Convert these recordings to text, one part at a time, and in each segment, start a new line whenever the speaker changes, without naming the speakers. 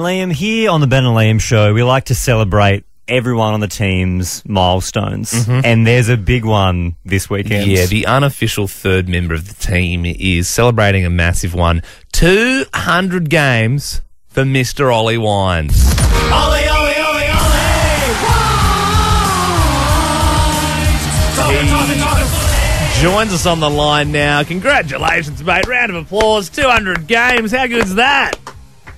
Liam, here on the Ben and Liam show, we like to celebrate everyone on the team's milestones. Mm-hmm. And there's a big one this weekend.
Yeah, the unofficial third member of the team is celebrating a massive one. 200 games for Mr. Ollie Wines.
Ollie, Ollie, Ollie, Ollie!
Joins us on the line now. Congratulations, mate. Round of applause. 200 games. How good's that?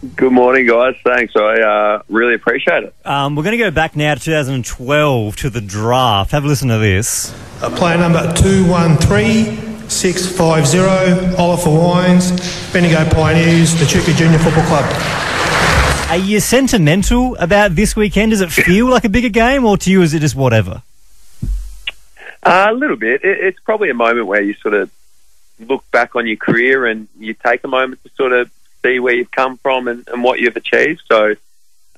Good morning, guys. Thanks. I uh, really appreciate it.
Um, we're going to go back now to 2012 to the draft. Have a listen to this.
Uh, player number 213650, Oliver Wines, Bendigo Pioneers, the Echuca Junior Football Club.
Are you sentimental about this weekend? Does it feel like a bigger game, or to you is it just whatever?
Uh, a little bit. It, it's probably a moment where you sort of look back on your career and you take a moment to sort of see where you've come from and, and what you've achieved. So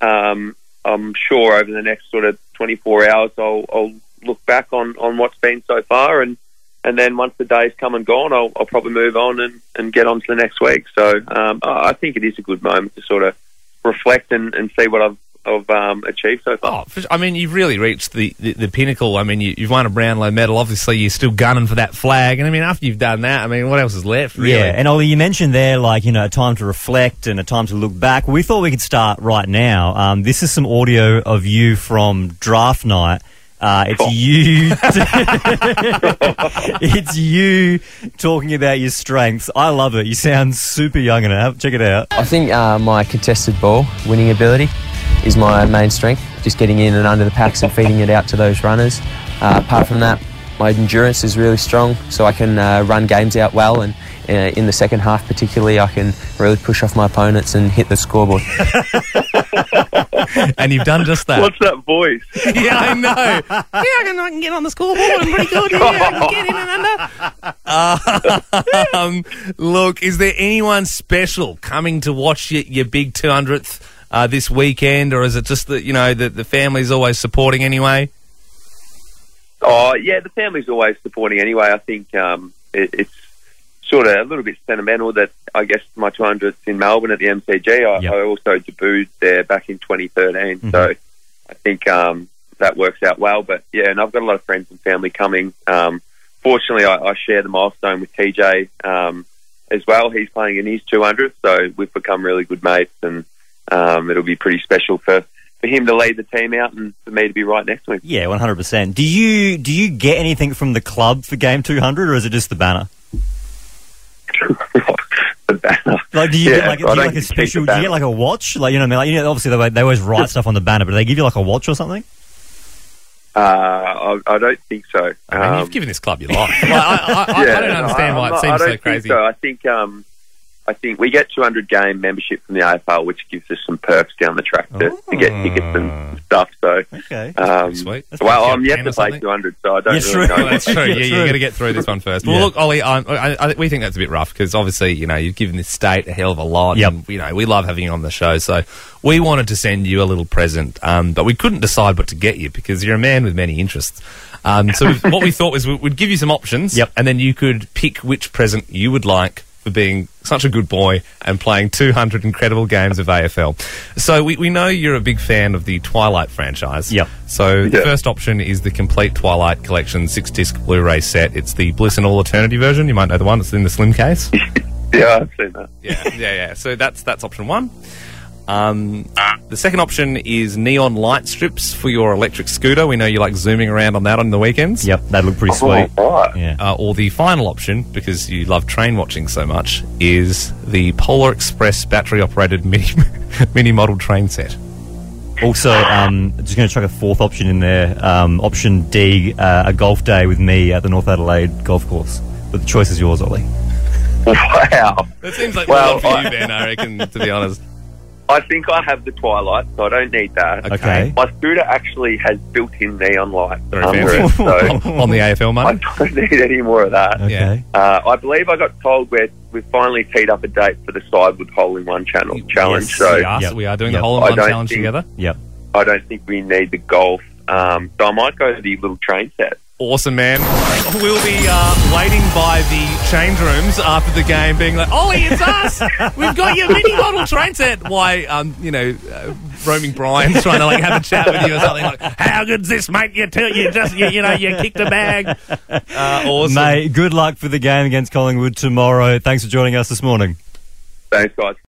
um, I'm sure over the next sort of 24 hours, I'll, I'll look back on, on what's been so far and. And then once the day's come and gone, I'll, I'll probably move on and, and get on to the next week. So um, I think it is a good moment to sort of reflect and, and see what I've, I've um, achieved so far.
Oh, for- I mean, you've really reached the, the, the pinnacle. I mean, you, you've won a Brownlow medal. Obviously, you're still gunning for that flag. And I mean, after you've done that, I mean, what else is left, really?
Yeah, and Ollie, you mentioned there, like, you know, a time to reflect and a time to look back. We thought we could start right now. Um, this is some audio of you from draft night. Uh, it's you. it's you talking about your strengths. I love it. You sound super young and have check it out.
I think uh, my contested ball winning ability is my main strength, just getting in and under the packs and feeding it out to those runners. Uh, apart from that, my endurance is really strong, so I can uh, run games out well, and uh, in the second half, particularly, I can really push off my opponents and hit the scoreboard.
And you've done just that.
What's that voice?
yeah, I know. yeah, I can, I can get on the scoreboard. I'm pretty good. Yeah, I can get in and under. um, look, is there anyone special coming to watch your, your big 200th uh, this weekend, or is it just that you know the, the family's always supporting anyway?
Oh, yeah, the family's always supporting anyway. I think um, it, it's sort of a little bit sentimental that I guess my 200th in Melbourne at the MCG. I,
Yep.
I also debuted there back in 2013, so I think um, that works out well. But yeah, and I've got a lot of friends and family coming. Um, fortunately, I, I share the milestone with TJ um, as well. He's playing in his 200th, so we've become really good mates, and um, it'll be pretty special for. For him to lead the team out and for me to be right next to him.
Yeah, one hundred percent. Do you do you get anything from the club for game two hundred, or is it just the banner?
the banner.
Like, do you
Yeah,
get like, do you like a special? Do you get like a watch? Like, you know, what I mean, like, you know, obviously they, they always write stuff on the banner, but do they give you like a watch or something?
Uh, I, I don't think so.
I mean,
Um,
you've given this club your life. Like, I, I, I, I don't
no,
understand
I'm
why it
not-
seems
I don't
so
think
crazy.
So. I think um, I think we get 200 game membership from the AFL, which gives us some perks down the track to, to get tickets and stuff. So,
Okay.
um,
sweet. That's
well, I'm yet to play 200, so I don't
Yeah,
really
true.
know.
That's true.
Yeah,
Yeah, you
true.
got to get through this one first.
Yeah.
Well, look, Ollie, um, I, I, we think that's a bit rough because obviously, you know, you've given this state a hell of a lot.
Yep.
And, you know, we love having you on the show, so we wanted to send you a little present, um, but we couldn't decide what to get you because you're a man with many interests. Um, so we've- what we thought was we- we'd give you some options,
Yep.
and then you could pick which present you would like for being such a good boy and playing 200 incredible games of AFL. So we, we know you're a big fan of the Twilight franchise.
Yep.
So the first option is the complete Twilight Collection six disc Blu ray set. It's the Bliss and All Eternity version. You might know the one that's in the slim case.
Yeah, I've seen that.
yeah, yeah, yeah. So that's that's option one. Um, the second option is neon light strips for your electric scooter. We know you like zooming around on that on the weekends.
Yep, that look pretty sweet.
Oh, right.
Yeah.
Uh, or the final option, because you love train watching so much, is the Polar Express battery operated mini mini model train set.
Also, um, just going to chuck a fourth option in there. Um, option D, uh, a golf day with me at the North Adelaide golf course. But the choice is yours, Ollie.
Wow.
That seems like
Well,
well, for
I-
you, Ben. I reckon, to be honest.
I think I have the Twilight, so I don't need that.
Okay.
My scooter actually has built-in neon lights
Very
under
fancy.
it, so
on the AFL money?
I
money.
don't need any more of that.
Okay.
Uh, I believe I got told we're, we've finally teed up a date for the Sidewood Hole in One channel challenge.
Yes,
so
we are,
Yep.
we are doing
Yep.
the hole in
I
one
don't
challenge
think-
together.
Yep.
I don't think we need the golf. Um, so I might go to the little train set.
Awesome, man. We'll be uh, waiting by the change rooms after the game, being like, "Ollie, it's us! We've got your mini model train set." Why, um, you know, uh, roaming Brian's trying to like have a chat with you or something like, "How good's this, mate? You tell you just you, you know you kicked a bag." Uh, awesome.
Mate, good luck for the game against Collingwood tomorrow. Thanks for joining us this morning.
Thanks, guys.